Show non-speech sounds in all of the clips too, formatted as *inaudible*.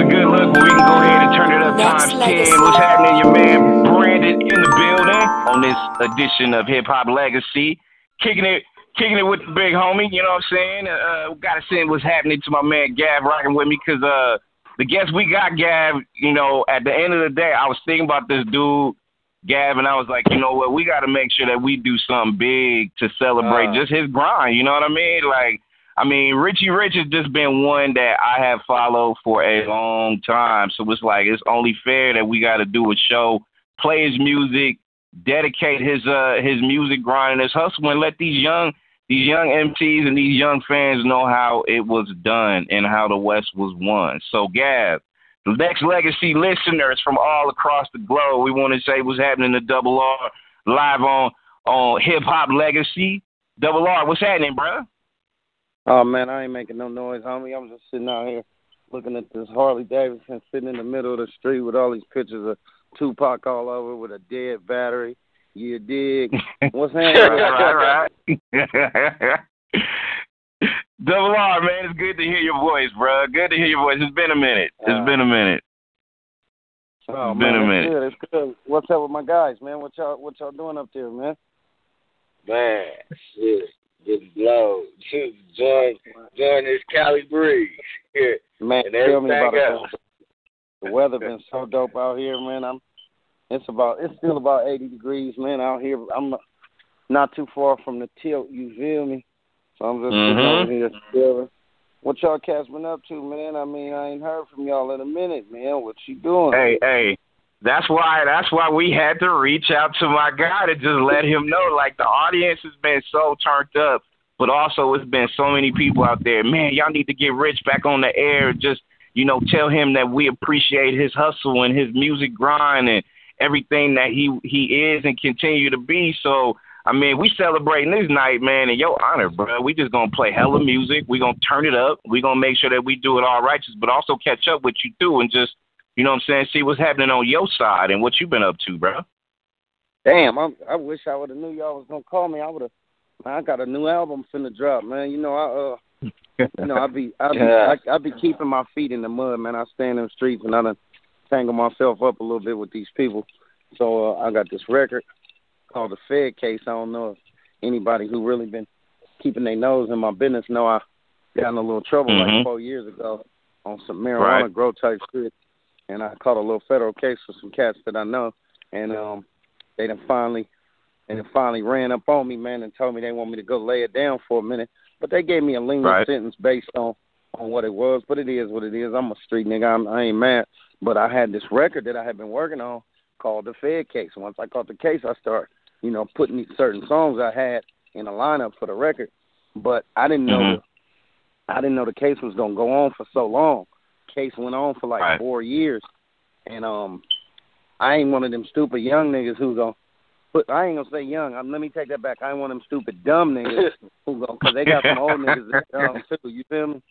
a good look, but we can go ahead and turn it up Next times Legacy. 10. What's happening, your man Branded in the building on this edition of Hip Hop Legacy. Kicking it kicking it with the big homie, you know what I'm saying? Uh, gotta send what's happening to my man Gav rocking with me because uh, the guest we got, Gav, you know, at the end of the day, I was thinking about this dude, Gav, and I was like, you know what, we got to make sure that we do something big to celebrate Uh. just his grind. You know what I mean? Like, I mean, Richie Rich has just been one that I have followed for a long time. So it's like it's only fair that we got to do a show, play his music, dedicate his uh his music grind and his hustle, and let these young these young MCs and these young fans know how it was done and how the West was won. So, Gav, the Nexx Legacy listeners from all across the globe, we want to say what's happening to Double R live on on Hip Hop Legacy. Double R, what's happening, bro? Oh man, I ain't making no noise, homie. I'm just sitting out here looking at this Harley Davidson sitting in the middle of the street with all these pictures of Tupac all over with a dead battery. You dig? *laughs* What's happening? right, right. *laughs* Double R, man, it's good to hear your voice, bro. Good to hear your voice. It's been a minute. It's Uh, been a minute. Oh It's been man, a it's minute. good. It's good. What's up with my guys, man? What y'all what y'all doing up there, man? Man, shit, just blow. Just join, join this Cali breeze. Yeah. *laughs* Man, And tell me about it. The weather been so dope out here, man. I'm it's about it's still about eighty degrees, man, out here. I'm not too far from the tilt, you feel me? So I'm just Mhm. here chilling. What y'all cats been up to, man? I mean, I ain't heard from y'all in a minute, man. What you doing? Hey, hey. That's why that's why we had to reach out to my guy to just let him know. Like the audience has been so turned up, but also it's been so many people out there. Man, y'all need to get Rich back on the air. Just you know, tell him that we appreciate his hustle and his music grind and everything that he he is and continue to be. So I mean, we celebrating this night, man, in your honor, bro. We just gonna play hella music. We gonna turn it up. We gonna make sure that we do it all righteous, but also catch up with you too, and just you know what I'm saying, see what's happening on your side and what you've been up to, bro. Damn, I I wish I would have knew y'all was gonna call me. I would have. I got a new album finna drop, man. You know I uh, you know I be I be Yeah. *laughs* I, I be keeping my feet in the mud, man. I stand in the streets and I done tangle myself up a little bit with these people. So uh, I got this record called the Fed Case. I don't know if anybody who really been keeping their nose in my business know I got in a little trouble Mhm. like four years ago on some marijuana Right. grow type shit, and I caught a little federal case for some cats that I know, and um, they done finally, they done finally ran up on me, man, and told me they want me to go lay it down for a minute, but they gave me a lenient Right. sentence based on on what it was, but it is what it is. I'm a street nigga. I'm, I ain't mad, but I had this record that I had been working on called the Fed Case. Once I caught the case, I start, you know, putting these certain songs I had in a lineup for the record, but I didn't know Mhm. I didn't know the case was gonna go on for so long. Case went on for like Right. four years, and um, I ain't one of them stupid young niggas who gonna. But I ain't gonna say young. Um, let me take that back. I ain't one of them stupid dumb niggas *laughs* who go because they got some old niggas that *laughs* dumb too. You feel me?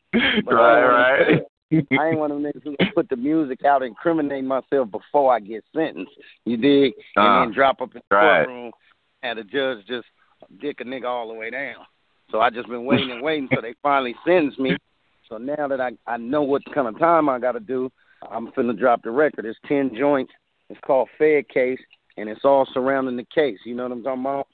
But right, ain't right. I ain't one of them niggas who put the music out and incriminate myself before I get sentenced. You dig? And Uh, then drop up in the right. courtroom and the judge just dick a nigga all the way down. So I just been waiting and waiting till they finally sentence me. So now that I I know what kind of time I got to do, I'm finna drop the record. It's ten joints. It's called Fed Case, and it's all surrounding the case. You know what I'm talking about?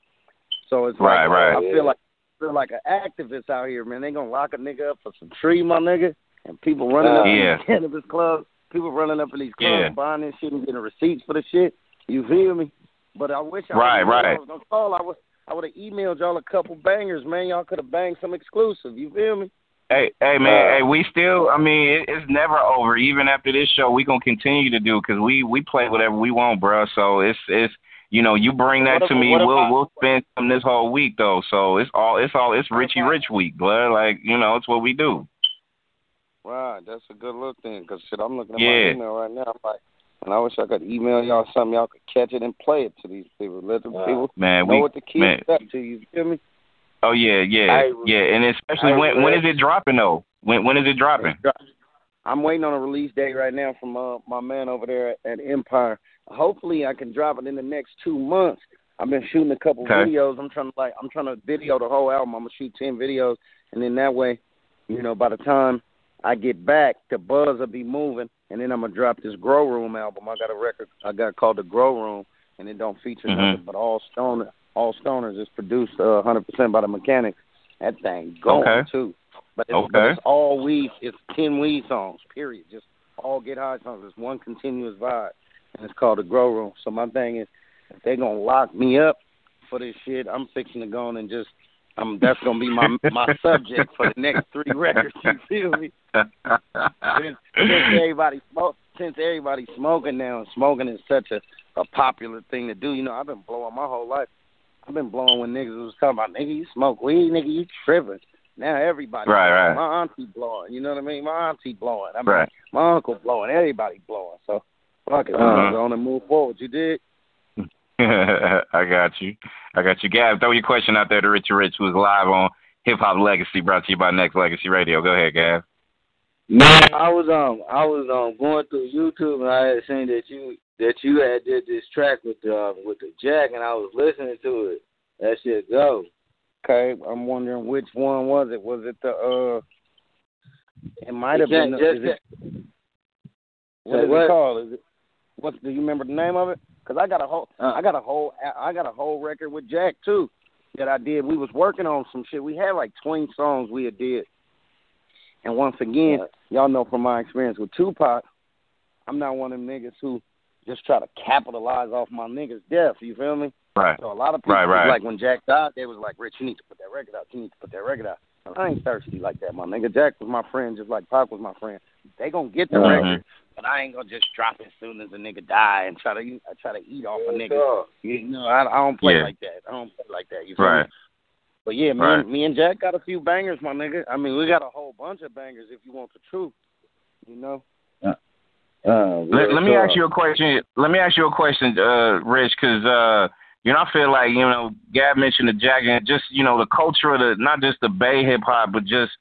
So it's Right, like right. I feel like I feel like an activist out here, man. They gonna lock a nigga up for some tree, my nigga, and people running up uh, in Yeah. *laughs* these cannabis clubs. People running up in these clubs, Yeah. buying this shit and getting receipts for the shit. You feel me? But I wish I Right, right. I was gonna call. I was I would have emailed y'all a couple bangers, man. Y'all could have banged some exclusive. You feel me? Hey, hey, man. Uh, hey, we still. I mean, it, it's never over. Even after this show, we gonna continue to do because we we play whatever we want, bro. So it's it's you know you bring that to me, we'll we'll spend some this whole week though. So it's all it's all it's Richie Rich week, bro. Like you know, it's what we do. Right, that's a good look then. Cause shit, I'm looking at Yeah. my email right now. I'm like, and I wish I could email y'all something y'all could catch it and play it to these people. Let the Wow. people Man, know we what the man. up to. You feel me? Oh yeah, yeah, yeah, and especially when when read- it dropping though? When when is it dropping? I'm waiting on a release date right now from uh, my man over there at, at Empire. Hopefully, I can drop it in the next two months. I've been shooting a couple Okay. videos. I'm trying to like I'm trying to video the whole album. I'm gonna shoot ten videos, and then that way, you know, by the time I get back, the buzz will be moving, and then I'm gonna drop this Grow Room album. I got a record I got called the Grow Room, and it don't feature Mhm. nothing but all stoner, all stoners. It's produced uh, 100% by the mechanics. That thing going Okay. too. But it's, but it's all weed. It's ten weed songs. Period. Just all get high songs. It's one continuous vibe, and it's called the Grow Room. So my thing is, if they're gonna lock me up for this shit, I'm fixing to go on and just. Um, that's gonna be my my *laughs* subject for the next three *laughs* records. You feel me? since, since everybody smoke, since everybody's smoking now, and smoking is such a a popular thing to do. You know, I've been blowing my whole life. I've been blowing when niggas was talking about nigga, you smoke weed, nigga, you tripping. Now everybody, Right, right. My auntie blowing. You know what I mean? My auntie blowing. I mean, Right. my uncle blowing. Everybody blowing. So fuck it, Uh-huh. I'm going to move forward. You did? *laughs* I got you. I got you. Gab, throw your question out there to Richie Rich, who's live on Hip Hop Legacy, brought to you by Nexx Legacy Radio. Go ahead, Gab. Man, I was um I was um going through YouTube and I had seen that you that you had did this track with the uh, with the Jacka and I was listening to it. That shit go. Okay, I'm wondering which one was it? Was it the uh? It might have been. The, is it, what Say what? it called? Is it what? Do you remember the name of it? Because I got a whole, Uh. I got a whole, I got a whole record with Jacka too that I did. We was working on some shit. We had like 20 songs we had did. And once again, y'all know from my experience with Tupac, I'm not one of them niggas who just try to capitalize off my niggas' death. You feel me? Right. So a lot of people, Right, right. like when Jacka died, they was like, "Rich, you need to put that record out. You need to put that record out." I ain't thirsty like that, my nigga. Jacka was my friend, just like Pac was my friend. They gonna get the Mhm. record, but I ain't gonna just drop it as soon as a nigga die and try to eat, I try to eat off a nigga. You know, I, I don't play Yeah. like that. I don't play like that. You feel Right. me? But yeah, me, Right. and, me and Jacka got a few bangers, my nigga. I mean, we got a whole bunch of bangers if you want the truth. You know. Uh, Let, let me ask you a question. Let me ask you a question, uh, Rich, because uh, you know I feel like you know Gab mentioned the Jacka and just you know the culture of the not just the Bay hip hop, but just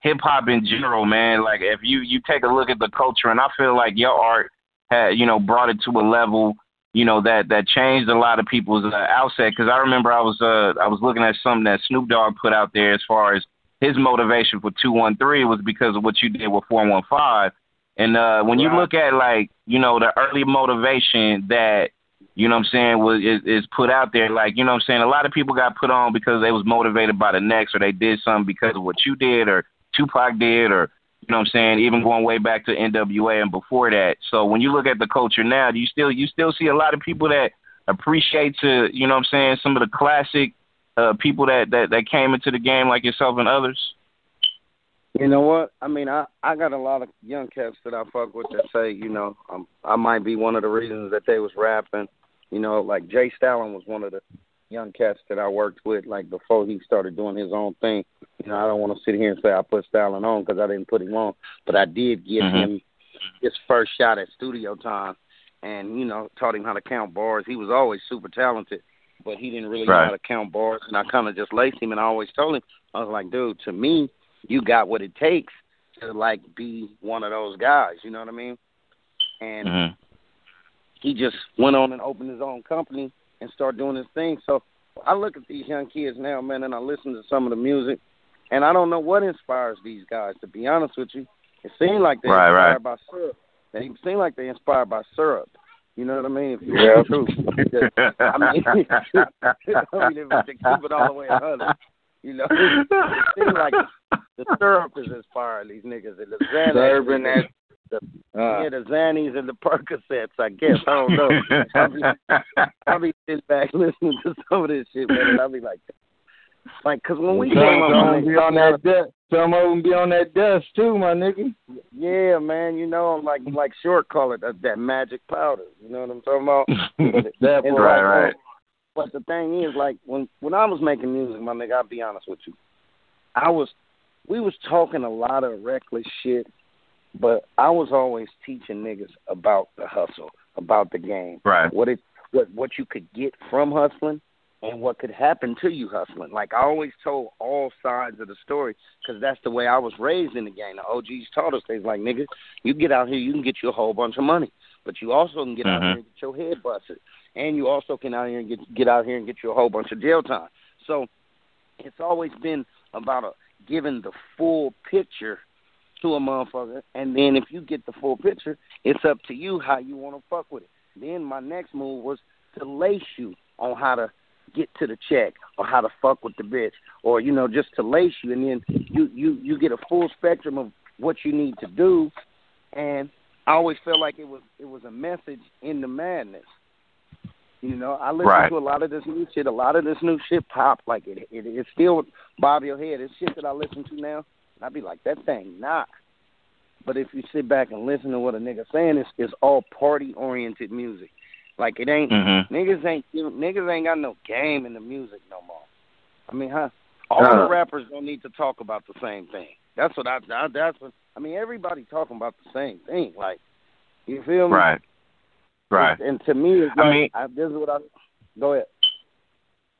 hip hop in general, man. Like if you you take a look at the culture, and I feel like your art had you know brought it to a level you know that that changed a lot of people's uh, outset. Because I remember I was uh I was looking at something that Snoop Dogg put out there as far as his motivation for two one three was because of what you did with four one five. And uh when you look at like, you know, the early motivation that, you know what I'm saying, was is, is put out there, like, you know what I'm saying, a lot of people got put on because they was motivated by the next or they did something because of what you did or Tupac did or you know what I'm saying, even going way back to NWA and before that. So when you look at the culture now, do you still you still see a lot of people that appreciate to, you know what I'm saying, some of the classic uh people that, that, that came into the game like yourself and others? You know what? I mean, I I got a lot of young cats that I fuck with that say, you know, um, I might be one of the reasons that they was rapping. You know, like J. Stalin was one of the young cats that I worked with, like before he started doing his own thing. You know, I don't want to sit here and say I put Stalin on because I didn't put him on, but I did give Mhm. him his first shot at studio time, and you know, taught him how to count bars. He was always super talented, but he didn't really know how to count bars, and I kind of just laced him, and I always told him, I was like, dude, to me, you got what it takes to like be one of those guys. You know what I mean? And Mhm. he just went on and opened his own company and started doing his thing. So I look at these young kids now, man, and I listen to some of the music, and I don't know what inspires these guys. To be honest with you, it seems like they're Right, right. inspired by syrup. They seem like they're inspired by syrup. You know what I mean? If you Yeah. truth. I mean, *laughs* *laughs* I mean, if to keep it all the way hundred, you know, it seems like the syrup is inspiring these niggas. And the Xanax, the, Uh, yeah, the Xannies and the Percocets. I guess I don't know. I'll be, I'll be sitting back *laughs* listening to some of this shit, man, and I'll be like, like, cause when we some came up, some my be on that dust. Some of them be on that dust too, my nigga. yeah, man, you know, I'm like like short call it that, that magic powder. You know what I'm talking about? But *laughs* That it's Right, like, right. But the thing is, like when when I was making music, my nigga, I'll be honest with you, I was we was talking a lot of reckless shit, but I was always teaching niggas about the hustle, about the game, Right. what it what what you could get from hustling, and what could happen to you hustling. Like I always told all sides of the story because that's the way I was raised in the game. The OGs taught us things like, nigga, you get out here, you can get you a whole bunch of money, but you also can get out Mhm. here and get your head busted, and you also can out here and get get out here and get you a whole bunch of jail time. So it's always been about a, giving the full picture to a motherfucker, and then if you get the full picture, it's up to you how you want to fuck with it. Then my next move was to lace you on how to get to the check or how to fuck with the bitch or you know just to lace you and then you you you get a full spectrum of what you need to do and I always felt like it was it was a message in the madness. You know, I listen Right. to a lot of this new shit. A lot of this new shit pop like it. It it still bob your head. It's shit that I listen to now. And I be like, that thing nah. But if you sit back and listen to what a nigga saying, it's it's all party oriented music. Like it ain't mm-hmm. niggas ain't niggas ain't got no game in the music no more. I mean, huh? All Uh. the rappers don't need to talk about the same thing. That's what I, I that's what I mean. Everybody talking about the same thing. Like, you feel me? Right. Right. And, and to me, it's I like mean- I, this is what I. Go ahead.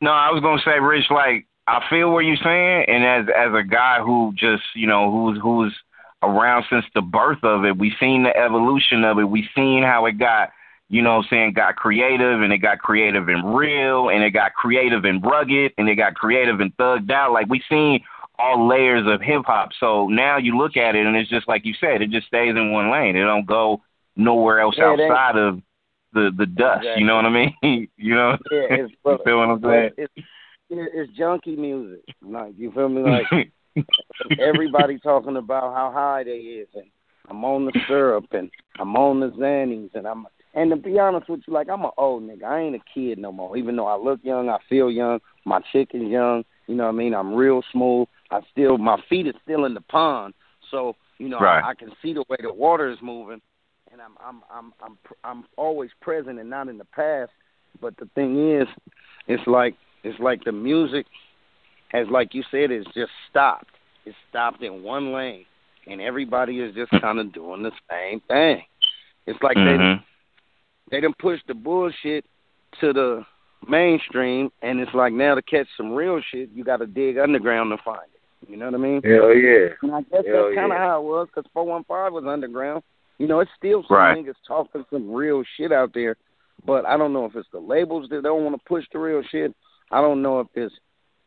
No, I was gonna say, Rich. Like, I feel what you're saying, and as as a guy who just, you know, who's who's around since the birth of it, we've seen the evolution of it. We've seen how it got, you know, what I'm saying, got creative, and it got creative and real, and it got creative and rugged, and it got creative and thugged out. Like we've seen all layers of hip hop. So now you look at it, and it's just like you said, it just stays in one lane. It don't go nowhere else Yeah, outside of the the dust. You know what I mean? *laughs* you know? Yeah, it's *laughs* you feel what I'm saying? it's, it's junkie music. Like you feel me? Like everybody talking about how high they is, and I'm on the syrup, and I'm on the Xannies, and I'm. And to be honest with you, like I'm an old nigga. I ain't a kid no more. Even though I look young, I feel young. My chick is young. You know what I mean? I'm real smooth. I still, my feet are still in the pond, so you know Right. I, I can see the way the water is moving, and I'm I'm I'm I'm I'm always present and not in the past. But the thing is, it's like it's like the music has, like you said, is just stopped. It's stopped in one lane, and everybody is just kind of doing the same thing. It's like Mhm. they they done pushed the bullshit to the mainstream, and it's like now to catch some real shit, you got to dig underground to find it. You know what I mean? Hell yeah. And I guess Hell that's kind of yeah. how it was because 415 was underground. You know, it's still some Right. niggas talking some real shit out there, but I don't know if it's the labels that don't want to push the real shit. I don't know if it's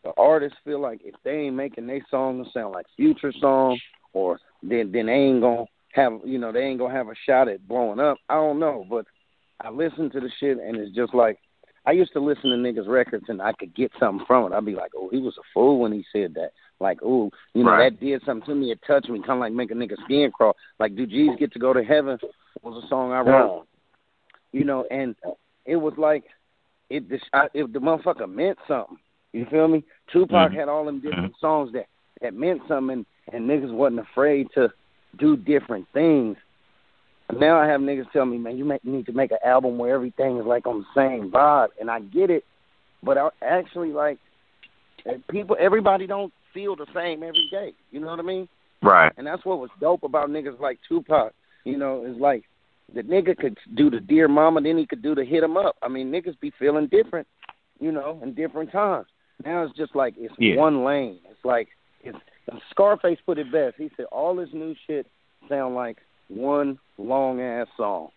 the artists feel like if they ain't making their songs sound like future song, or then then they ain't gonna have you know they ain't gonna have a shot at blowing up. I don't know, but I listen to the shit and it's just like I used to listen to niggas' records and I could get something from it. I'd be like, oh, he was a fool when he said that. Like, oh, you know, Right. that did something to me. It touched me, kind of like make a nigga skin crawl. Like, do G's get to go to heaven? Was a song I wrote. You know, and it was like it. The, I, it the motherfucker meant something. You feel me? Tupac Mhm. had all them different songs that that meant something, and niggas wasn't afraid to do different things. Now I have niggas tell me, man, you make, need to make an album where everything is like on the same vibe, and I get it, but I actually like people. Everybody don't feel the same every day. You know what I mean? Right. And that's what was dope about niggas like Tupac. You know, is like the nigga could do the Dear Mama, then he could do the Hit 'em Up. I mean, niggas be feeling different, you know, in different times. Now it's just like it's Yeah. one lane. It's like it's Scarface put it best. He said all this new shit sound like one long ass song.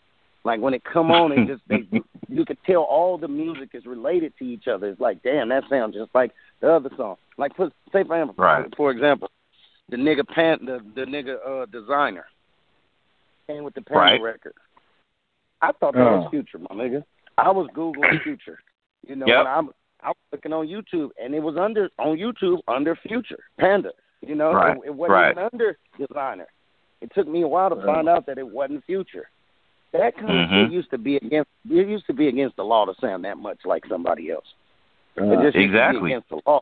Like when it come on, it just they *laughs* you could tell all the music is related to each other. It's like, damn, that sounds just like the other song. Like for say for example, Right. for example, the nigga pan the the nigga uh Desiigner came with the Panda Right. record. I thought that was Oh. Future, my nigga. I was googling *coughs* Future. You know, Yep. and I'm I was looking on YouTube, and it was under on YouTube under Future Panda. You know, Right, it, it wasn't right. even under Desiigner. It took me a while to Right. find out that it wasn't Future. That kind of Mhm. shit used to be against. It used to be against the law to sound that much like somebody else. It Uh, just used to be Exactly. against the law.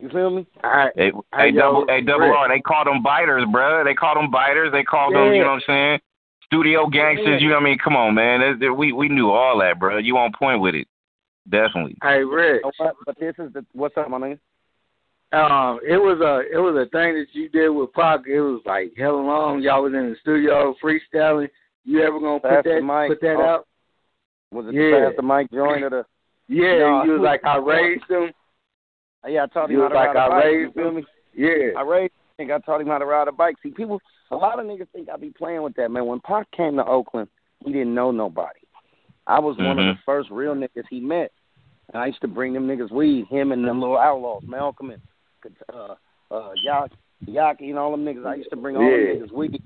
You feel me? I, Hey, Hey, hey, double, yo, hey, double R. They called them biters, bruh. They called them biters. They called them, you know what I'm saying? Studio gangsters. Yeah. You know what I mean? Come on, man. That's- that- we we knew all that, bruh. You on point with it, definitely. hey, Rick. You know? But this is the what's up, my nigga? Um, it was a it was a thing that you did with Pac. It was like hell long. Y'all was in the studio freestyling. You ever gonna put Pass that mic. put that Oh. out? Was it Yeah. the Pass the Mic joint or the? *laughs* Yeah, No. you was like I raised him. *laughs* Yeah, I taught him You how was to like, ride a I bike. You raised feel him. me? Yeah, I raised. I think I taught him how to ride a bike. See, people, a lot of niggas think I be playing with that man. When Pac came to Oakland, he didn't know nobody. I was one of the first real niggas he met, and I used to bring them niggas weed. Him and them little outlaws, Malcolm and uh, uh, Yaki and all them niggas. I used to bring all Yeah. them niggas. We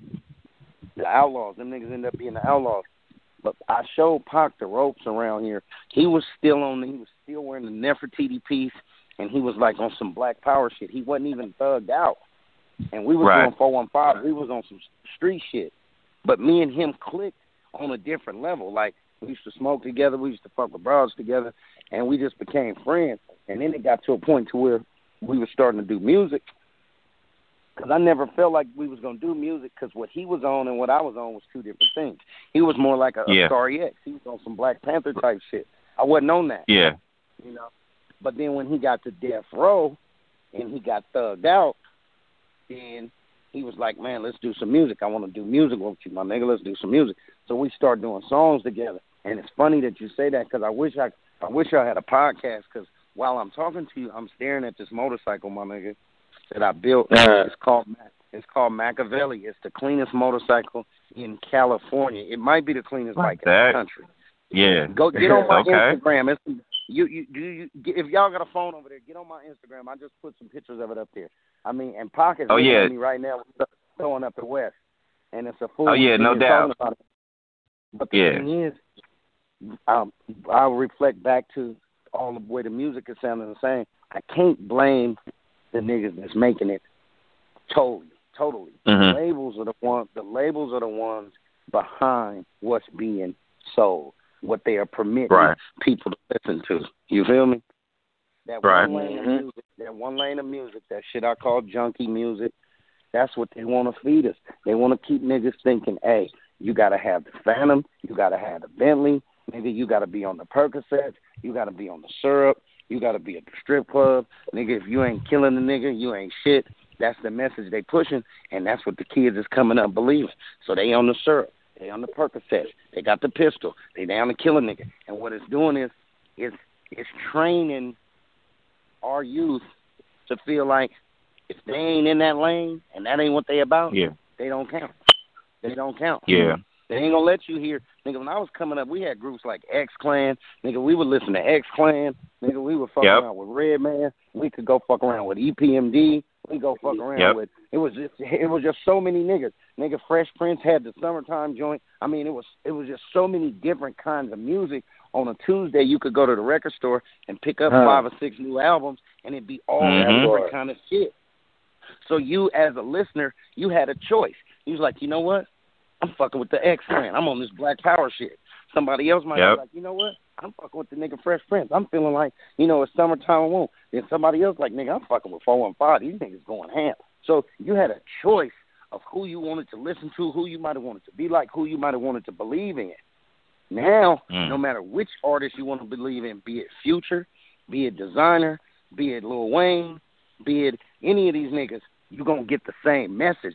the outlaws. Them niggas ended up being the outlaws. But I showed Pac the ropes around here. He was still on. He was still wearing the Nefertiti piece, and he was like on some Black Power shit. He wasn't even thugged out, and we was Right. doing four one five. We was on some street shit. But me and him clicked on a different level. Like we used to smoke together. We used to fuck with bros together, and we just became friends. And then it got to a point to where we were starting to do music. Because I never felt like we was gonna do music because what he was on and what I was on was two different things. He was more like a, Yeah. a Starry X. He was on some Black Panther type shit. I wasn't on that, Yeah. you know. But then when he got to Death Row and he got thugged out, then he was like, "Man, let's do some music. I want to do music with you, my nigga. Let's do some music." So we started doing songs together. And it's funny that you say that because I wish I, I wish I had a podcast because while I'm talking to you, I'm staring at this motorcycle, my nigga, that I built. Uh. It's called Mac- it's called Machiavelli. It's the cleanest motorcycle in California. It might be the cleanest Like bike in the country. Yeah. Go get on my Okay. Instagram. It's you you do you if y'all got a phone over there, get on my Instagram. I just put some pictures of it up there. I mean, and Pockets Oh, yeah. me right now throwing up the west, and it's a fool. Oh, yeah, no doubt. about it. But the Yeah. thing is, um, I'll reflect back to all the way the music is sounding the same. I can't blame the niggas that's making it totally, totally. Mhm. The labels are the ones. The labels are the ones behind what's being sold, what they are permitting Right. people to listen to. You feel me? That Right. one lane of Mhm. music, that one lane of music, that shit I call junkie music. That's what they want to feed us. They want to keep niggas thinking, hey, you got to have the Phantom, you got to have the Bentley, nigga, you got to be on the Percocets, you got to be on the syrup, you got to be at the strip club, nigga. If you ain't killing the nigga, you ain't shit. That's the message they pushing, and that's what the kids is coming up believing. So they on the syrup, they on the Percocets, they got the pistol, they down to kill a nigga, and what it's doing is, it's it's training our youth to feel like if they ain't in that lane and that ain't what they about, Yeah. they don't count. They don't count. Yeah. They ain't gonna let you hear, nigga. When I was coming up, we had groups like X Clan, nigga. We would listen to X Clan, nigga. We would fuck Yep. around with Redman. We could go fuck around with EPMD. We go fuck around Yep. with. It was just, it was just so many niggas. Nigga, Fresh Prince had the summertime joint. I mean, it was, it was just so many different kinds of music. On a Tuesday, you could go to the record store and pick up Huh. five or six new albums, and it'd be all Mhm. that different kind of shit. So you, as a listener, you had a choice. You was like, you know what? I'm fucking with the X Clan. I'm on this Black Power shit. Somebody else might Yep. be like, you know what? I'm fucking with the nigga Fresh Prince. I'm feeling like, you know, it's summertime and won't. Then somebody else like, nigga, I'm fucking with 415. These niggas going ham. So you had a choice of who you wanted to listen to, who you might have wanted to be like, who you might have wanted to believe in. Now, Mm. no matter which artist you want to believe in, be it Future, be it Desiigner, be it Lil Wayne, be it any of these niggas, you're going to get the same message.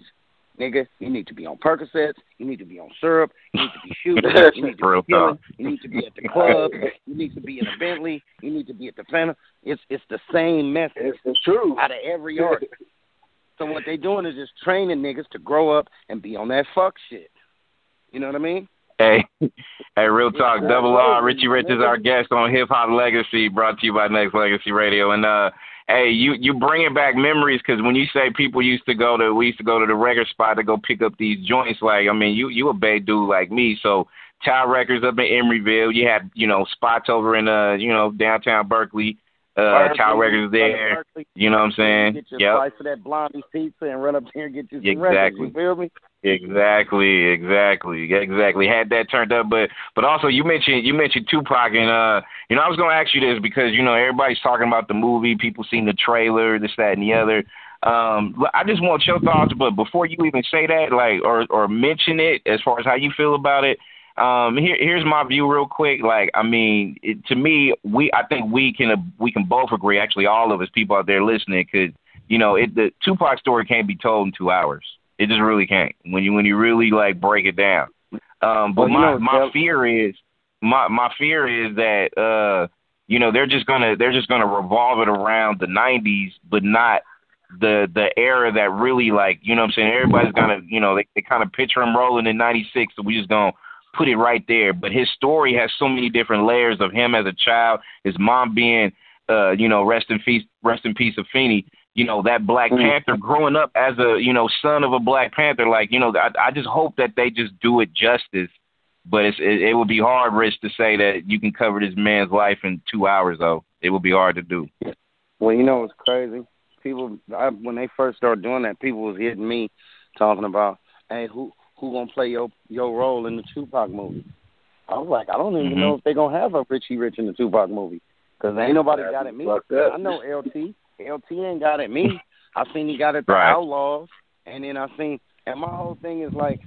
Nigga, you need to be on Percocets, you need to be on syrup, you need to be *laughs* shooting, you need to Real be killing, talk. you need to be at the club, you need to be in a Bentley, you need to be at the Phantom. It's it's the same message It's the truth. out of every artist. So what they doing is just training niggas to grow up and be on that fuck shit. You know what I mean? Hey, hey, real talk. Yeah, Double R. Richie Rich is our guest on Hip Hop Legacy, brought to you by Nexx Legacy Radio. And uh, hey, you you bringing back memories because when you say people used to go to, we used to go to the record spot to go pick up these joints. Like, I mean, you you a big dude like me, so. Tower Records up in Emeryville. You had, you know, spots over in uh, you know, downtown Berkeley. Uh Tower Records there. You know what I'm saying? Get your Yep. slice of that Blondie's pizza and run up here and get you some Exactly. records. You feel me? Exactly, exactly, exactly. Had that turned up, but but also you mentioned you mentioned Tupac, and uh, you know I was gonna ask you this because you know everybody's talking about the movie, people seen the trailer, this, that, and the other. Um, I just want your thoughts, but before you even say that, like or or mention it, as far as how you feel about it, um, here here's my view real quick. Like I mean, it, to me, we I think we can uh, we can both agree, actually, all of us people out there listening, could you know it the Tupac story can't be told in two hours. It just really can't. When you when you really like break it down. Um, but Well, my know, my fear is my my fear is that uh you know they're just gonna they're just gonna revolve it around the '90s, but not the the era that really like you know what I'm saying. Everybody's gonna you know they they kind of picture him rolling in '96, so we just gonna put it right there. But his story has so many different layers of him as a child, his mom being uh you know rest in peace rest in peace Afeni you know that Black Mm. Panther growing up as a you know son of a Black Panther. Like you know, I, I just hope that they just do it justice. But it's, it, it would be hard, Rich, to say that you can cover this man's life in two hours. Though it would be hard to do. Well, you know what's crazy? People, I, when they first started doing that, people was hitting me, talking about, "Hey, who who gonna play your your role in the Tupac movie?" I was like, I don't even Mhm. know if they gonna have a Richie Rich in the Tupac movie, because ain't nobody got at me. I know LT. LT ain't got at me. I seen he got at the Right. Outlaws, and then I seen, and my whole thing is like,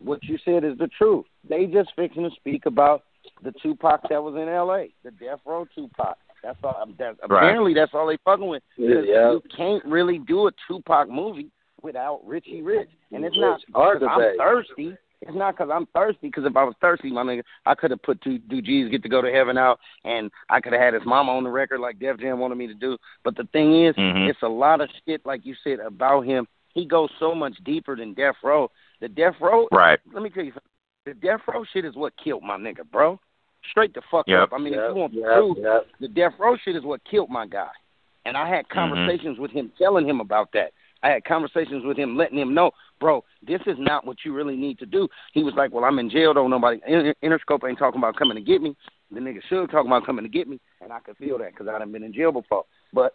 what you said is the truth. They just fixing to speak about the Tupac that was in L.A., the Death Row Tupac. That's all. That, apparently, that's all they fucking with. Because Yeah. You can't really do a Tupac movie without Richie Rich, and it's not hard because I'm thirsty. It's not because I'm thirsty. Because if I was thirsty, my nigga, I could have put two do G's get to go to heaven out, and I could have had his mama on the record like Def Jam wanted me to do. But the thing is, Mhm. it's a lot of shit like you said about him. He goes so much deeper than Death Row. The Death Row, Right. let me tell you something. The Death Row shit is what killed my nigga, bro. Straight the fuck Yep. up. I mean, if you want the yep, truth, yep. the death row shit is what killed my guy. And I had conversations with him telling him about that. I had conversations with him letting him know, bro, this is not what you really need to do. He was like, well, I'm in jail, though. Nobody, Inter- Interscope ain't talking about coming to get me. The nigga Suge talking about coming to get me. And I could feel that because I done been in jail before. But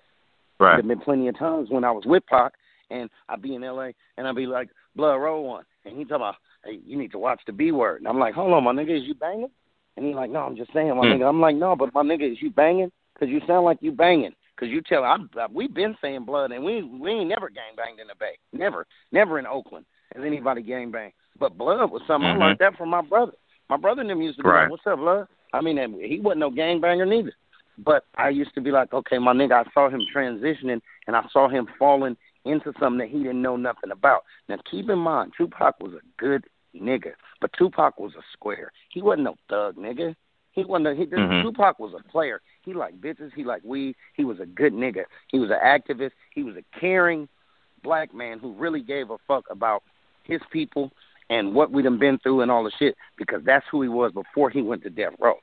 Right. there been plenty of times when I was with Pac and I'd be in LA and I'd be like, Blood Roll one. And he talking about, hey, you need to watch the B word. And I'm like, hold on, my nigga, is you banging? And he's like, no, I'm just saying, my Hmm. nigga. I'm like, no, but my nigga, is you banging? Because you sound like you banging. Because you tell, I, I, we've been saying blood, and we we ain't never gang banged in the Bay. Never. Never in Oakland has anybody gang banged. But blood was something Mhm. I learned that from my brother. My brother and them used to be Right. like, what's up, blood? I mean, he wasn't no gang banger neither. But I used to be like, okay, my nigga, I saw him transitioning, and I saw him falling into something that he didn't know nothing about. Now, keep in mind, Tupac was a good nigga, but Tupac was a square. He wasn't no thug nigga. He wasn't. A, he, Mhm. Tupac was a player. He liked bitches. He liked weed. He was a good nigga. He was an activist. He was a caring black man who really gave a fuck about his people and what we done been through and all the shit because that's who he was before he went to death row.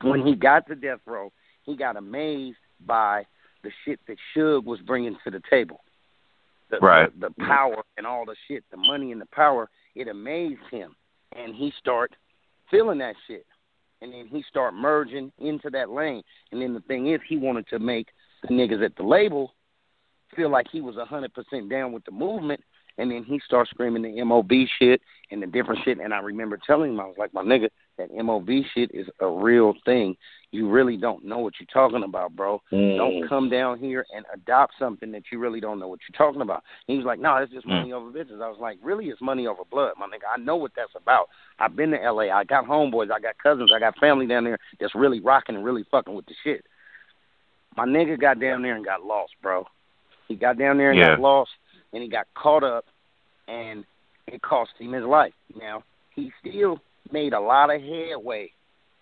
When he got to death row, he got amazed by the shit that Suge was bringing to the table. The, Right. the, the power and all the shit, the money and the power, it amazed him. And he start feeling that shit. And then he start merging into that lane. And then the thing is, he wanted to make the niggas at the label feel like he was a hundred percent down with the movement. And then he started screaming the MOB shit and the different shit. And I remember telling him, I was like, my nigga, that MOB shit is a real thing. You really don't know what you're talking about, bro. Mm. Don't come down here and adopt something that you really don't know what you're talking about. And he was like, no, it's just Mm. money over business. I was like, really, it's money over blood, my nigga. I know what that's about. I've been to L.A. I got homeboys. I got cousins. I got family down there that's really rocking and really fucking with the shit. My nigga got down there and got lost, bro. He got down there and Yeah. got lost, and he got caught up, and it cost him his life. Now he still made a lot of headway,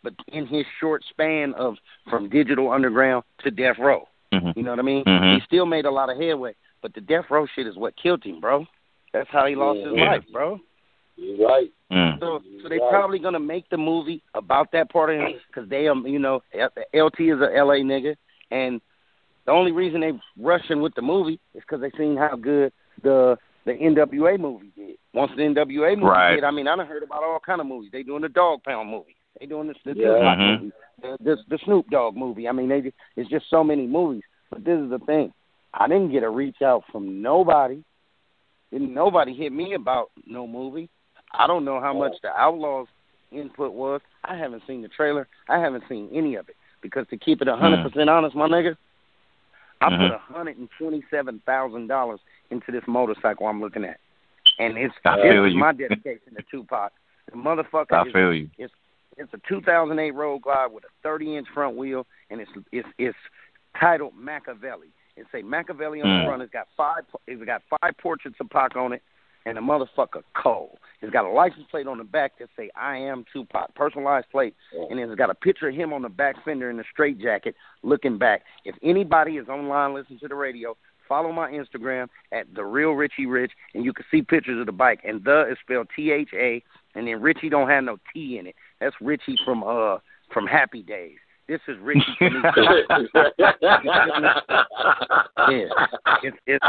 but in his short span of from Digital Underground to Death Row, Mhm. you know what I mean? Mhm. He still made a lot of headway, but the Death Row shit is what killed him, bro. That's how he lost his Yeah. life, bro. You're right. Mm. So, so they Right. probably gonna make the movie about that part of him because they, um, you know, LT is a LA nigga, and the only reason they rushing with the movie is because they seen how good the the NWA movie did. Once the NWA movie Right. did, I mean, I done heard about all kind of movies. They doing the Dog Pound movie. They doing this the Yeah. Mhm. movie, the, the the Snoop Dogg movie. I mean, they just, it's just so many movies. But this is the thing, I didn't get a reach out from nobody. Didn't nobody hit me about no movie. I don't know how much the Outlaws input was. I haven't seen the trailer. I haven't seen any of it because to keep it a hundred percent honest, my nigga, I Mhm. put a hundred and twenty-seven thousand dollars into this motorcycle I'm looking at, and it's I feel you. my dedication to Tupac. The motherfucker I is feel you. it's a 2008 Road Glide with a 30 inch front wheel, and it's it's it's titled Machiavelli. It's a Machiavelli on Mm. the front. It's got five it's got five portraits of Pac on it, and a motherfucker Cole. It's got a license plate on the back that say I am Tupac, personalized plate, and it's got a picture of him on the back fender in a straight jacket looking back. If anybody is online listening to the radio, follow my Instagram at the real Richie Rich, and you can see pictures of the bike. And the is spelled T H A, and then Richie don't have no T in it. That's Richie from uh from Happy Days. This is Richie *laughs* yeah, it's it's,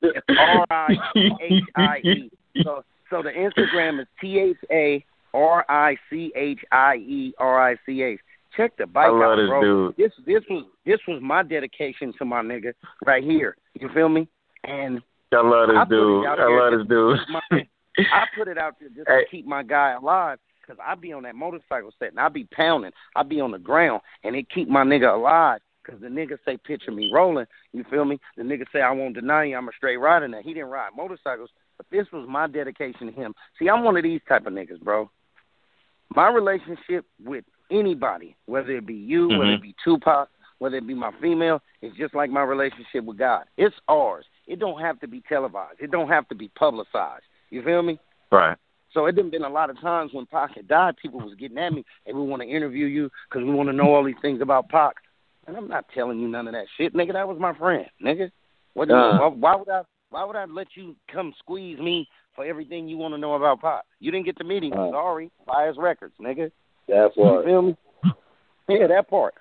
it's R I H I E. So so the Instagram is T H A R I C H I E R I C H. Check the bike I love out, this bro. dude. This this was this was my dedication to my nigga right here. You feel me? And I love this put it dude. out I there love just this dude. to keep my- I put it out there just Hey. to keep my guy alive. Cause I be on that motorcycle set and I be pounding. I be on the ground and it keep my nigga alive. Cause the nigga say picture me rolling. You feel me? The nigga say I won't deny you. I'm a straight rider. Now he didn't ride motorcycles, but this was my dedication to him. See, I'm one of these type of niggas, bro. My relationship with anybody, whether it be you, whether Mhm. it be Tupac, whether it be my female, it's just like my relationship with God. It's ours. It don't have to be televised. It don't have to be publicized. You feel me? Right. So it done been a lot of times when Pac had died, people was getting at me, and we want to interview you because we want to know all these things about Pac. And I'm not telling you none of that shit, nigga. That was my friend, nigga. What? you- Uh. why, why would I? Why would I let you come squeeze me for everything you want to know about Pac? You didn't get to meet him. Uh. Sorry, buy his records, nigga. That You part. feel me? Yeah, that part.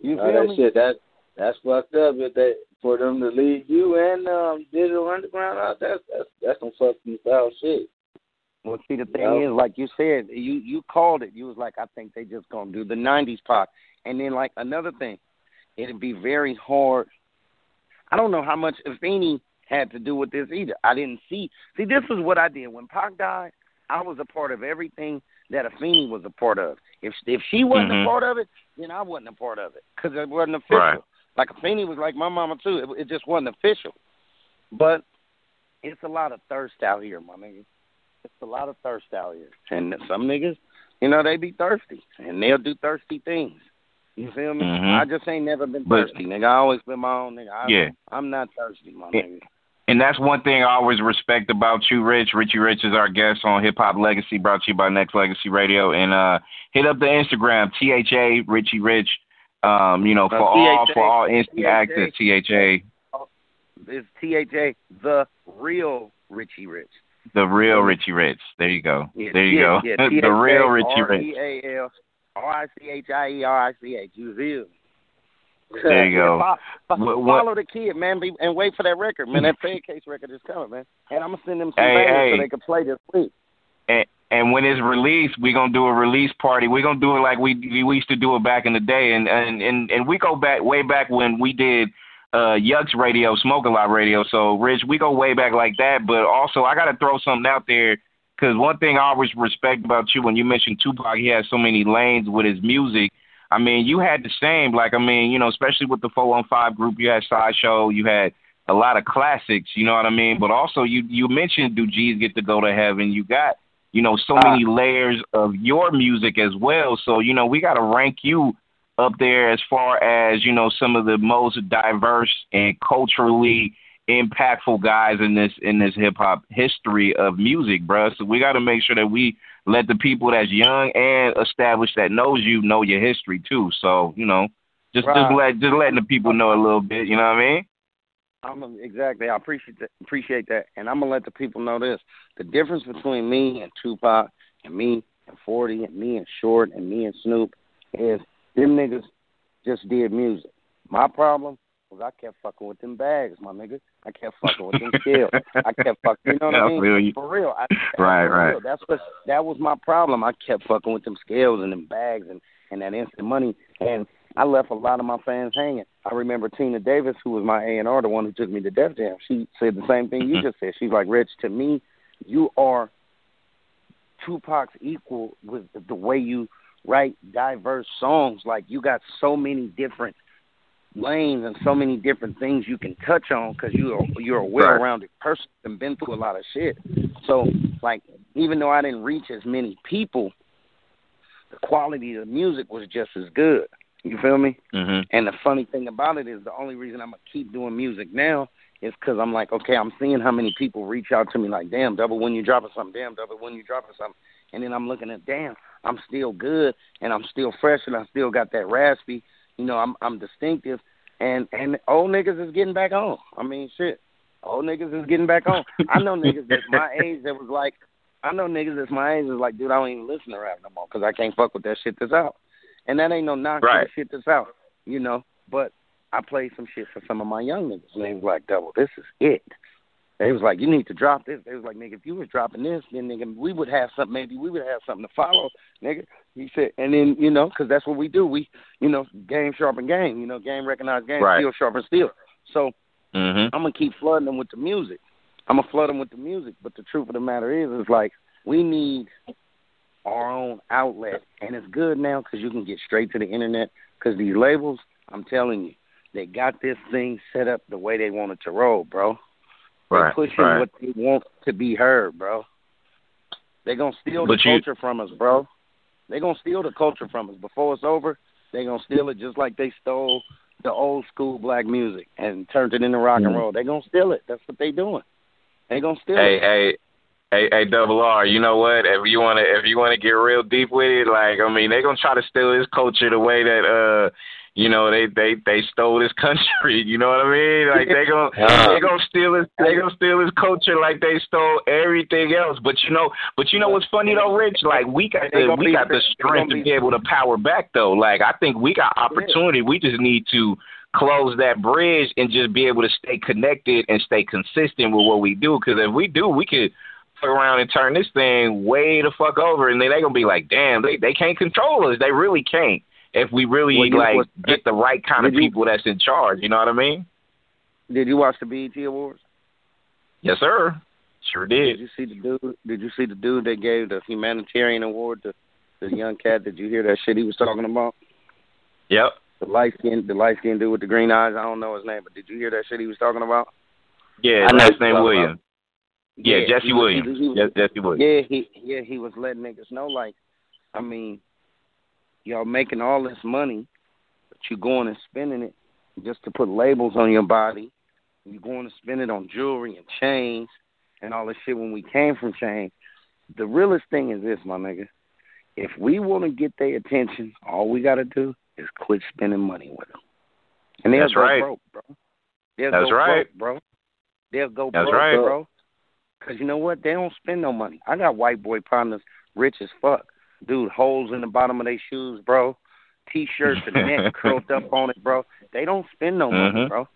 You feel that me? shit. That that's fucked up. If they for them to leave you and um Digital Underground out, that's that's that's some fucking foul shit. Well, see, the thing is, like you said, you you called it. You was like, I think they just gonna do the '90s pop, and then like another thing, it'd be very hard. I don't know how much if any, had to do with this either. I didn't see. See, this is what I did when Pac died. I was a part of everything that Afeni was a part of. If if she wasn't Mhm. a part of it, then I wasn't a part of it because it wasn't official. Right. Like Afeni was like my mama too. It, it just wasn't official. But it's a lot of thirst out here, my nigga. It's a lot of thirst out here, and some niggas, you know, they be thirsty and they'll do thirsty things. You feel me? Mhm. I just ain't never been But- thirsty, nigga. I always been my own nigga. I, Yeah. I'm not thirsty, my Yeah. nigga. And that's one thing I always respect about you, Rich. Richie Rich is our guest on Hip Hop Legacy, brought to you by Nexx Legacy Radio. And uh, hit up the Instagram, THA Richie Rich. Um, you know, for Uh, all for all instant THA. access, THA, It's T H A, the real Richie Rich. the real Richie Rich. There you go. Yeah, there you yeah, go. Yeah, *laughs* the real Richie Rich. R-E-A-L, R-I-C-H-I-E, R-I-C-H. You feel? There you *laughs* go. Fo- fo- What- what- Follow the kid, man, be, and wait for that record, man. That Fed Case record is coming, man. And I'm gonna send them some Hey, hey. so they can play this week. And, and when it's released, we're gonna do a release party. We're gonna do it like we we used to do it back in the day, and and and, and we go back way back when we did uh Yucks Radio, Smoke a Lot Radio. So Rich, we go way back like that. But also, I gotta throw something out there because one thing I always respect about you when you mentioned Tupac, he has so many lanes with his music. I mean, you had the same. Like, I mean, you know, especially with the four on five group, you had Sideshow, you had a lot of classics. You know what I mean? But also, you you mentioned Do G's Get to Go to Heaven? You got you know so many ah. layers of your music as well. So you know, we got to rank you up there as far as you know some of the most diverse and culturally impactful guys in this in this hip hop history of music, bro. So we got to make sure that we let the people that's young and established that knows you know your history too. So you know, just just let just letting the people know a little bit. You know what I mean? I'm a, exactly. I appreciate that. Appreciate that, and I'm gonna let the people know this: the difference between me and Tupac, and me and Forty, and me and Short, and me and Snoop is them niggas just did music. My problem I kept fucking with them bags, my nigga. I kept fucking with them scales. I kept fucking. You know what *laughs* I mean? you. For real. I, *laughs* Right, for right. real. That's what that was my problem. I kept fucking with them scales and them bags and and that instant money, and I left a lot of my fans hanging. I remember Tina Davis, who was my A and R, the one who took me to Def Jam. She said the same thing you Mhm. just said. She's like, Rich, to me, you are Tupac's equal with the way you write diverse songs. Like you got so many different lanes and so many different things you can touch on because you're you're a well-rounded person and been through a lot of shit. So, like, even though I didn't reach as many people, the quality of the music was just as good. You feel me? hmm And the funny thing about it is the only reason I'm gonna keep doing music now is because I'm like, okay, I'm seeing how many people reach out to me like, damn, double when you dropping something, damn, double when you dropping something, and then I'm looking at, damn, I'm still good and I'm still fresh and I still got that raspy, you know, I'm I'm distinctive, and and old niggas is getting back on. I mean, shit, old niggas is getting back on. I know niggas that's my *laughs* age that was like, I know niggas that's my age is like, dude, I don't even listen to rap no more because I can't fuck with that shit that's out. And that ain't no knock Right. shit that's out, you know. But I played some shit for some of my young niggas, and they was like, "Double, this is it." They was like, "You need to drop this." They was like, "Nigga, if you was dropping this, then nigga, we would have something. Maybe we would have something to follow, nigga." He said, and then you know, because that's what we do. We, you know, game sharpen game. You know, game recognize game. Right. Steel sharpen steel. So Mhm. I'm gonna keep flooding them with the music. I'm gonna flood them with the music. But the truth of the matter is, is like we need our own outlet, and it's good now because you can get straight to the internet. Because these labels, I'm telling you, they got this thing set up the way they want it to roll, bro. Right. pushing Right. what they want to be heard, bro. They gonna steal the you- culture from us, bro. They gonna steal the culture from us. Before it's over, they gonna steal it just like they stole the old school black music and turned it into rock and Mhm. roll. They gonna steal it. That's what they doing. They gonna steal Hey, it. hey, hey, hey, double R. You know what? If you wanna, if you wanna get real deep with it, like I mean, they gonna try to steal this culture the way that uh, you know, they they they stole this *laughs* country. You know what I mean? Like they gonna Uh. they gonna steal his they gonna steal his culture like they stole everything else. But you know, but you know what's funny though, Rich? Like we got the we got the strength gonna be- be able to power back though. Like I think we got opportunity. We just need to close that bridge and just be able to stay connected and stay consistent with what we do. Because if we do, we could fuck around and turn this thing way the fuck over, and then they gonna be like, damn, they they can't control us. They really can't. If we really Well, like what- get the right kind of Did you- people that's in charge, you know what I mean? Did you watch the BET Awards? Yes, sir. Sure Did did. you see the dude? Did you see the dude that gave the humanitarian award to the young cat? Did you hear that shit he was talking about? Yep. The light skin, the light skin dude with the green eyes. I don't know his name, but did you hear that shit he was talking about? Yeah. I know Last name you're Williams. Yeah, Jesse he was- Williams. he was- Yes, Jesse Williams. Yeah, he yeah he was letting niggas know like, I mean, y'all making all this money, but you're going and spending it just to put labels on your body. You're going to spend it on jewelry and chains and all this shit when we came from chains. The realest thing is this, my nigga. If we want to get their attention, all we got to do is quit spending money with them. And they'll That's go right. broke, bro. They'll That's go right. broke, bro. They'll go That's broke, right. bro. Because you know what? They don't spend no money. I got white boy partners rich as fuck. Dude, holes in the bottom of their shoes, bro. T-shirts and neck *laughs* curled up on it, bro. They don't spend no money, Mhm. bro.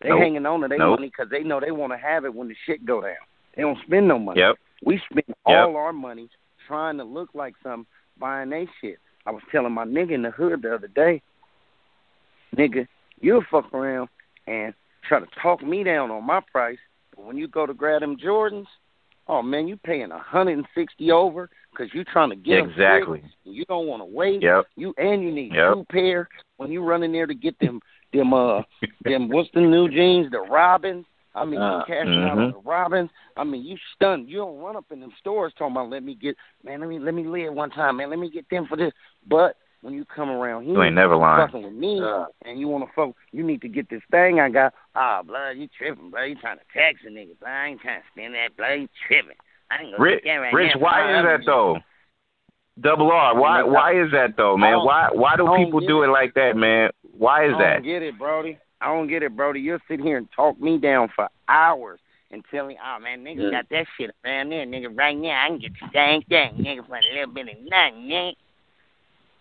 They Nope. hanging on to their Nope. money because they know they want to have it when the shit go down. They don't spend no money. Yep. We spend all our money trying to look like something, buying they shit. I was telling my nigga in the hood the other day, nigga, you'll fuck around and try to talk me down on my price, but when you go to grab them Jordans, oh man, you paying a hundred and sixty over because you're trying to get Exactly. you don't want to wait. Yep. You and you need Yep. two pair when you run in there to get them them uh *laughs* them what's the new jeans, the Robins. I mean, Uh, you cashing out mhm. on the Robins. I mean, you stunned. You don't run up in them stores talking about let me get man, let me let me live one time, man. Let me get them for this. But when you come around here, You ain't never lying. fucking with me, Uh. and you want to fuck, you need to get this thing I got. Ah, blood, you tripping, blood. You trying to tax a nigga, blood. I ain't trying to spend that, blood. You tripping. I ain't gonna Rich, get that right Rich, now. why is that though? Double R, why why is that though, man? Why why do people do it like that, man? Why is that? I don't get it, Brody. I don't get it, Brody. You'll sit here and talk me down for hours and tell me, oh, man, nigga Yeah. got that shit around there, nigga. Right now, I can get the same thing, nigga, for a little bit of nothing, nigga.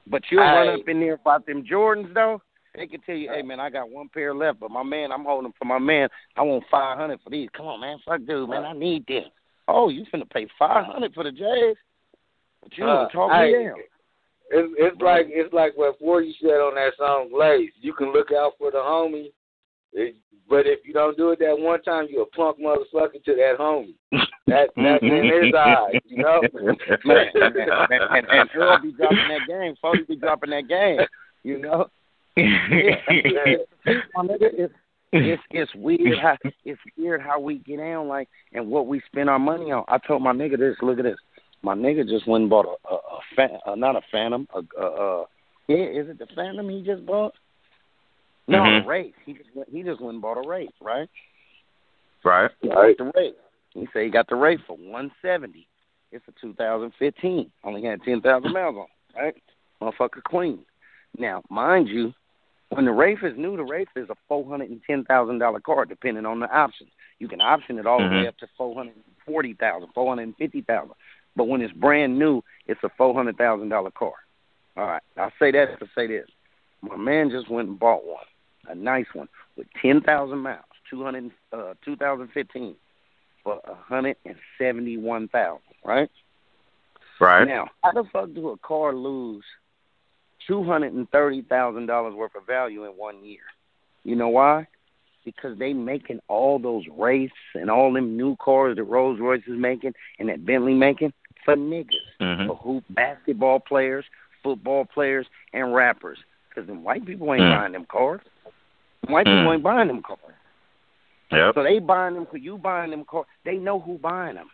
But you'll run up in there about them Jordans, though. They can tell you, hey, man, I got one pair left, but my man, I'm holding for my man. I want 500 for these. Come on, man. Fuck, dude, man. I need this. Oh, you finna pay 500 for the J's? But you Uh, need to talk hey, me down. It's it's like it's like what Forty said on that song Blaze. You can look out for the homie, it, but if you don't do it that one time, you a punk motherfucker to that homie. That *laughs* that's in his eyes, you know. *laughs* man, and, and, and Earl be dropping that game. Folks be dropping that game. You know, *laughs* my nigga, it's, it's it's weird how it's weird how we get down like and what we spend our money on. I told my nigga this. Look at this. My nigga just went and bought a a, a fa- uh, not a Phantom. A, a, a yeah, is it the Phantom he just bought? No, Mhm. a Wraith. He just he just went and bought a Wraith, right? right. Right. the Wraith. He said he got the Wraith for one seventy. It's a 2015. Only had 10,000 *laughs* miles on, it, right? Motherfucker clean. Now, mind you, when the Wraith is new, the Wraith is a four hundred and ten thousand dollar car, depending on the option. You can option it all the Mhm. way up to four hundred forty thousand, four hundred fifty thousand. But when it's brand new, it's a four hundred thousand dollar car. All right, I'll say that to say this. My man just went and bought one, a nice one with ten thousand miles, 200, uh, 2015, for a hundred and seventy-one thousand. Right. Right. Now, how the fuck do a car lose two hundred and thirty thousand dollars worth of value in one year? You know why? Because they making all those Wraiths and all them new cars that Rolls Royce is making and that Bentley making for niggas, Mhm. for who basketball players, football players, and rappers. Because them white people ain't Mm. buying them cars. White Mm. people ain't buying them cars. Yep. So they buying them because you buying them cars. They know who buying them.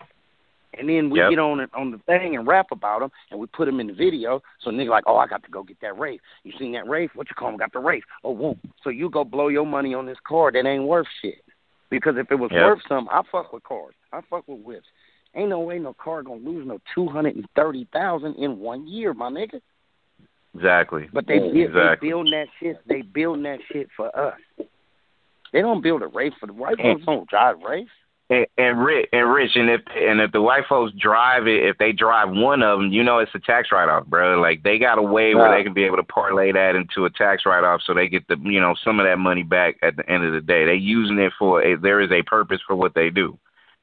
And then we Yep. get on it on the thing and rap about them, and we put them in the video. So nigga like, oh, I got to go get that Wraith. You seen that Wraith? What you call 'em? Got the Wraith. Oh, whoop. So you go blow your money on this car that ain't worth shit. Because if it was Yep. worth something, I fuck with cars. I fuck with whips. Ain't no way no car gonna lose no two hundred and thirty thousand in one year, my nigga. Exactly. But they, build, they exactly. building that shit. They building that shit for us. They don't build a Wraith for the white folks. Don't drive Wraiths. And, and rich, and rich, and if and if the white folks drive it, if they drive one of them, you know it's a tax write off, bro. Like they got a way where they can be able to parlay that into a tax write off, so they get the you know some of that money back at the end of the day. They using it for a, there is a purpose for what they do.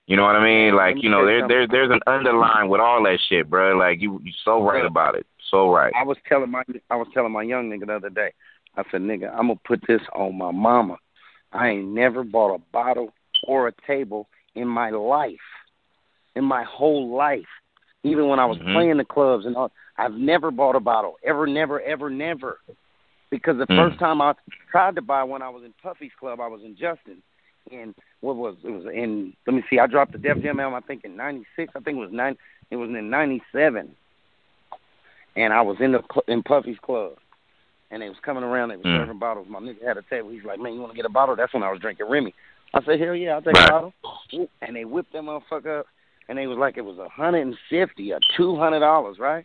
You know what I mean? Like you know there there there's an underline with all that shit, bro. Like you you so right about it, so right. I was telling my I was telling my young nigga the other day. I said, nigga, I'm gonna put this on my mama. I ain't never bought a bottle or a table in my life, in my whole life. Even when I was Mhm. playing the clubs and all, I've never bought a bottle. Ever, never, ever, never. Because the Mm. first time I tried to buy one, I was in Puffy's club. I was in Justin, and what was it was in? Let me see. I dropped the Def Jam album. I think in '96. I think it was nine. It was in '97 and I was in the in Puffy's club, and they was coming around. They was Mm. serving bottles. My nigga had a table. He's like, "Man, you want to get a bottle?" That's when I was drinking Remy. I said, "Hell yeah, I'll take Right. a bottle." And they whipped that motherfucker up, and they was like, it was a hundred and fifty or two hundred dollars, right?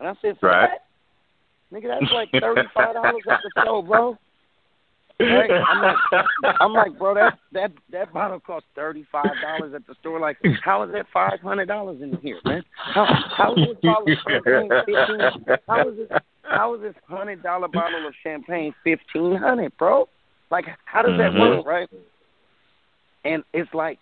And I said, "For Right. that, nigga, that's like thirty five dollars at the *laughs* store, bro." Right? *laughs* I'm like, I'm like, bro, that that that bottle cost thirty five dollars at the store. Like, how is that five hundred dollars in here, man? How how is this bottle of champagne fifteen? How is this how is this hundred dollar bottle of champagne fifteen hundred, bro? Like, how does that Mhm. work, right? And it's like,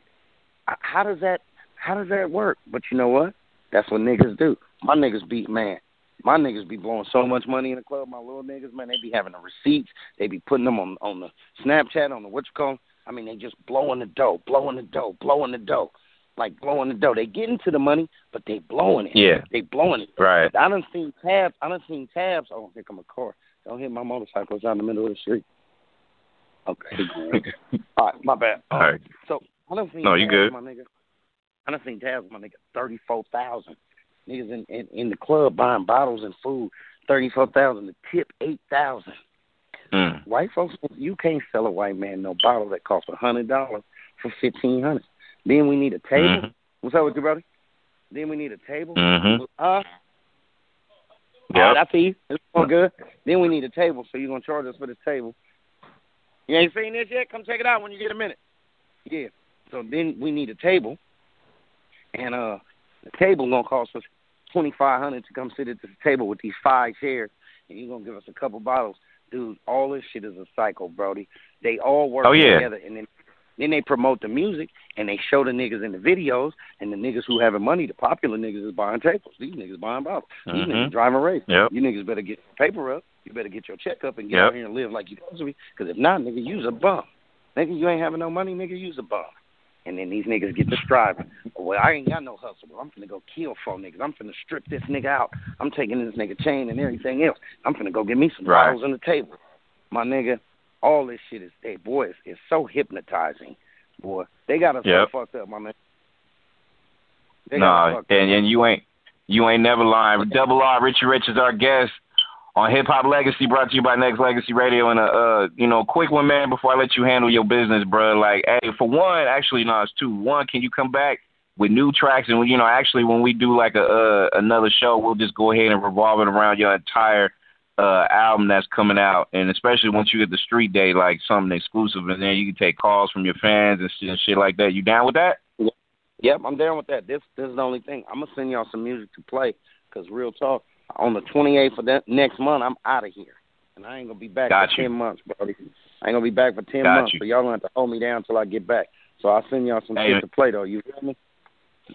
how does that how does that work? But you know what? That's what niggas do. My niggas beat man. My niggas be blowing so much money in the club. My little niggas, man, they be having the receipts. They be putting them on on the Snapchat, on the what you call. I mean, they just blowing the dough, blowing the dough, blowing the dough, like blowing the dough. They get into the money, but they blowing it. Yeah. they blowing it. Right. I done seen tabs. I done seen tabs. Oh, here come a car. Don't hit my motorcycles out in the middle of the street. Okay. *laughs* All right, my bad. All right. So I done seen No, you good. my nigga. I done seen tabs, my nigga. Thirty four thousand niggas in, in in the club buying bottles and food. Thirty four thousand. The tip eight thousand. Mm. White folks, you can't sell a white man no bottle that costs a hundred dollars for fifteen hundred. Then we need a table. Mhm. What's up with you, brother? Then we need a table. Mhm. Uh, right, I see you. It's all good. Then we need a table, so you're gonna charge us for this table. You ain't seen this yet? Come check it out when you get a minute. Yeah. So then we need a table, and uh, the table gonna cost us twenty five hundred to come sit at this table with these five chairs, and you're gonna give us a couple bottles, dude. All this shit is a cycle, Brody. They all work Oh, yeah. together, and then then they promote the music and they show the niggas in the videos, and the niggas who having money, the popular niggas is buying tables. These niggas buying bottles. These Mhm. niggas driving Wraiths. Yep. You niggas better get your paper up. You better get your check up and get Yep. out here and live like you supposed to be. Because if not, nigga, use a bum. Nigga, you ain't having no money, nigga, use a bum. And then these niggas get to striving. Well, I ain't got no hustle. But I'm finna go kill four niggas. I'm finna strip this nigga out. I'm taking this nigga chain and everything else. I'm finna go get me some Right. bottles on the table. My nigga, all this shit is, hey, boy, it's, it's so hypnotizing. Boy, they got us Yep. so fucked up, my man. They No, and and you ain't you ain't never lying. Double R, Richie Rich is our guest on Hip Hop Legacy, brought to you by Nexx Legacy Radio. And a uh, you know, quick one, man. Before I let you handle your business, bro. Like, hey, for one, actually, no, it's two. One, can you come back with new tracks? And you know, actually, when we do like a uh, another show, we'll just go ahead and revolve it around your entire uh album that's coming out and especially once you get the street day like something exclusive and then you can take calls from your fans and shit, and shit like that you down with that Yep, I'm down with that. This this is the only thing. I'm gonna send y'all some music to play because real talk, on the 28th of that next month, I'm out of here, and I ain't gonna be back Got for you. ten months, bro. I ain't gonna be back for ten Got months, you. so y'all gonna have to hold me down till I get back. So I'll send y'all some Hey, shit uh, to play though. You feel me?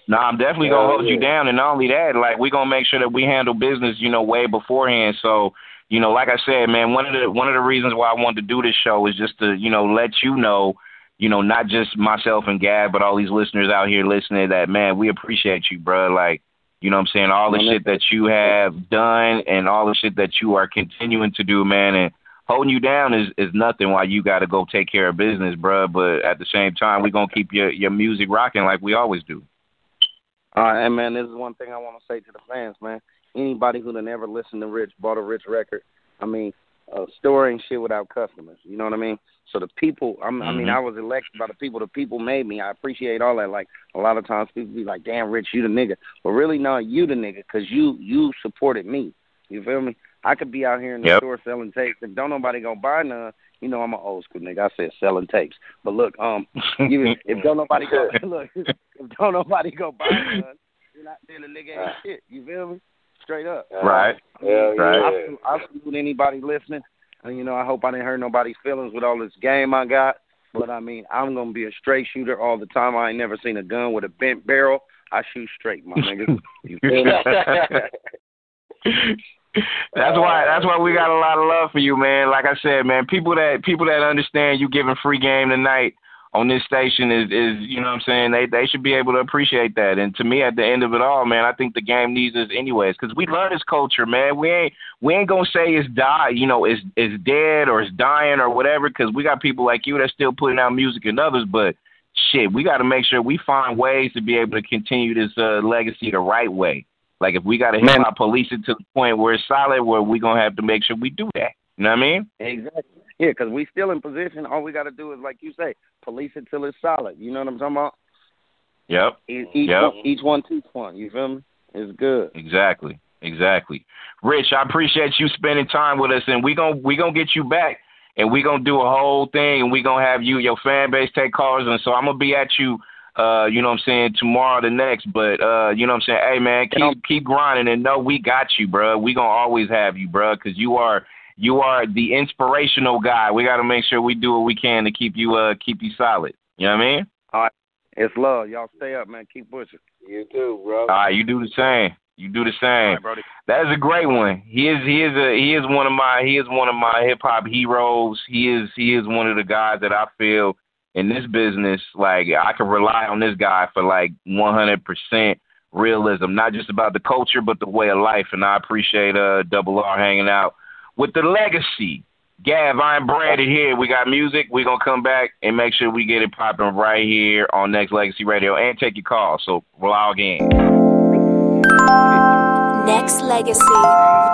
No, I'm definitely gonna hold you down, and not only that, like we're gonna make sure that we handle business, you know, way beforehand. So, you know, like I said, man, one of the one of the reasons why I wanted to do this show is just to, you know, let you know, you know, not just myself and Gab, but all these listeners out here listening that, man, we appreciate you, bro. Like, you know what I'm saying? All the shit that you have done and all the shit that you are continuing to do, man, and holding you down is is nothing while you got to go take care of business, bro. But at the same time, we're gonna keep your your music rocking like we always do. All right, and man, this is one thing I want to say to the fans, man. Anybody who done ever listened to Rich, bought a Rich record, I mean, store ain't shit without customers. You know what I mean? So the people, I'm, I mean, Mhm. I was elected by the people. The people made me. I appreciate all that. Like a lot of times, people be like, "Damn, Rich, you the nigga," but really, no, you the nigga, cause you you supported me. You feel me? I could be out here in the Yep. store selling tapes. If don't nobody go buy none, you know I'm an old school nigga. I said selling tapes. But look, um, you, if don't nobody go *laughs* look, *laughs* if don't nobody go buy none, then, I, then the nigga ain't shit. You feel me? Straight up. Right. Hell Right. yeah. I, salute- I salute anybody listening. And, you know, I hope I didn't hurt nobody's feelings with all this game I got. But I mean, I'm gonna be a straight shooter all the time. I ain't never seen a gun with a bent barrel. I shoot straight, my nigga. *laughs* You feel me? *laughs* that's why that's why we got a lot of love for you, man. Like I said, man, people that people that understand you giving free game tonight on this station is is you know what I'm saying they they should be able to appreciate that. And to me, at the end of it all, man, I think the game needs us anyways because we love this culture, man. We ain't we ain't gonna say it's die, you know, it's it's dead or it's dying or whatever because we got people like you that's still putting out music and others, but. Shit, we got to make sure we find ways to be able to continue this uh, legacy the right way. Like if we got to hip Man. hop police it to the point where it's solid, where we gonna have to make sure we do that. You know what I mean? Exactly. Yeah, because we still in position. All we got to do is, like you say, police it till it's solid. You know what I'm talking about? Yep. Each, Yep. one, each one teach one. You feel me? It's good. Exactly. Exactly. Rich, I appreciate you spending time with us, and we gonna we gonna get you back, and we gonna do a whole thing, and we gonna have you your fan base take calls, and so I'm gonna be at you. Uh, you know what I'm saying tomorrow, the next, but uh, you know what I'm saying. Hey man, keep keep grinding and know we got you, bro. We gonna always have you, bro, because you are you are the inspirational guy. We got to make sure we do what we can to keep you uh keep you solid. You know what I mean? All right. It's love. Y'all stay up, man. Keep pushing. You too, bro. All right, you do the same. You do the same. Right, that is a great one. He is he is a he is one of my he is one of my hip hop heroes. He is he is one of the guys that I feel in this business like I can rely on this guy for like 100% realism, not just about the culture but the way of life. And I appreciate uh Double R hanging out with the legacy. Gav, I'm Branded here. We got music. We're gonna come back and make sure we get it popping right here on Nexx Legacy Radio and take your call. So all again. Nexx Legacy.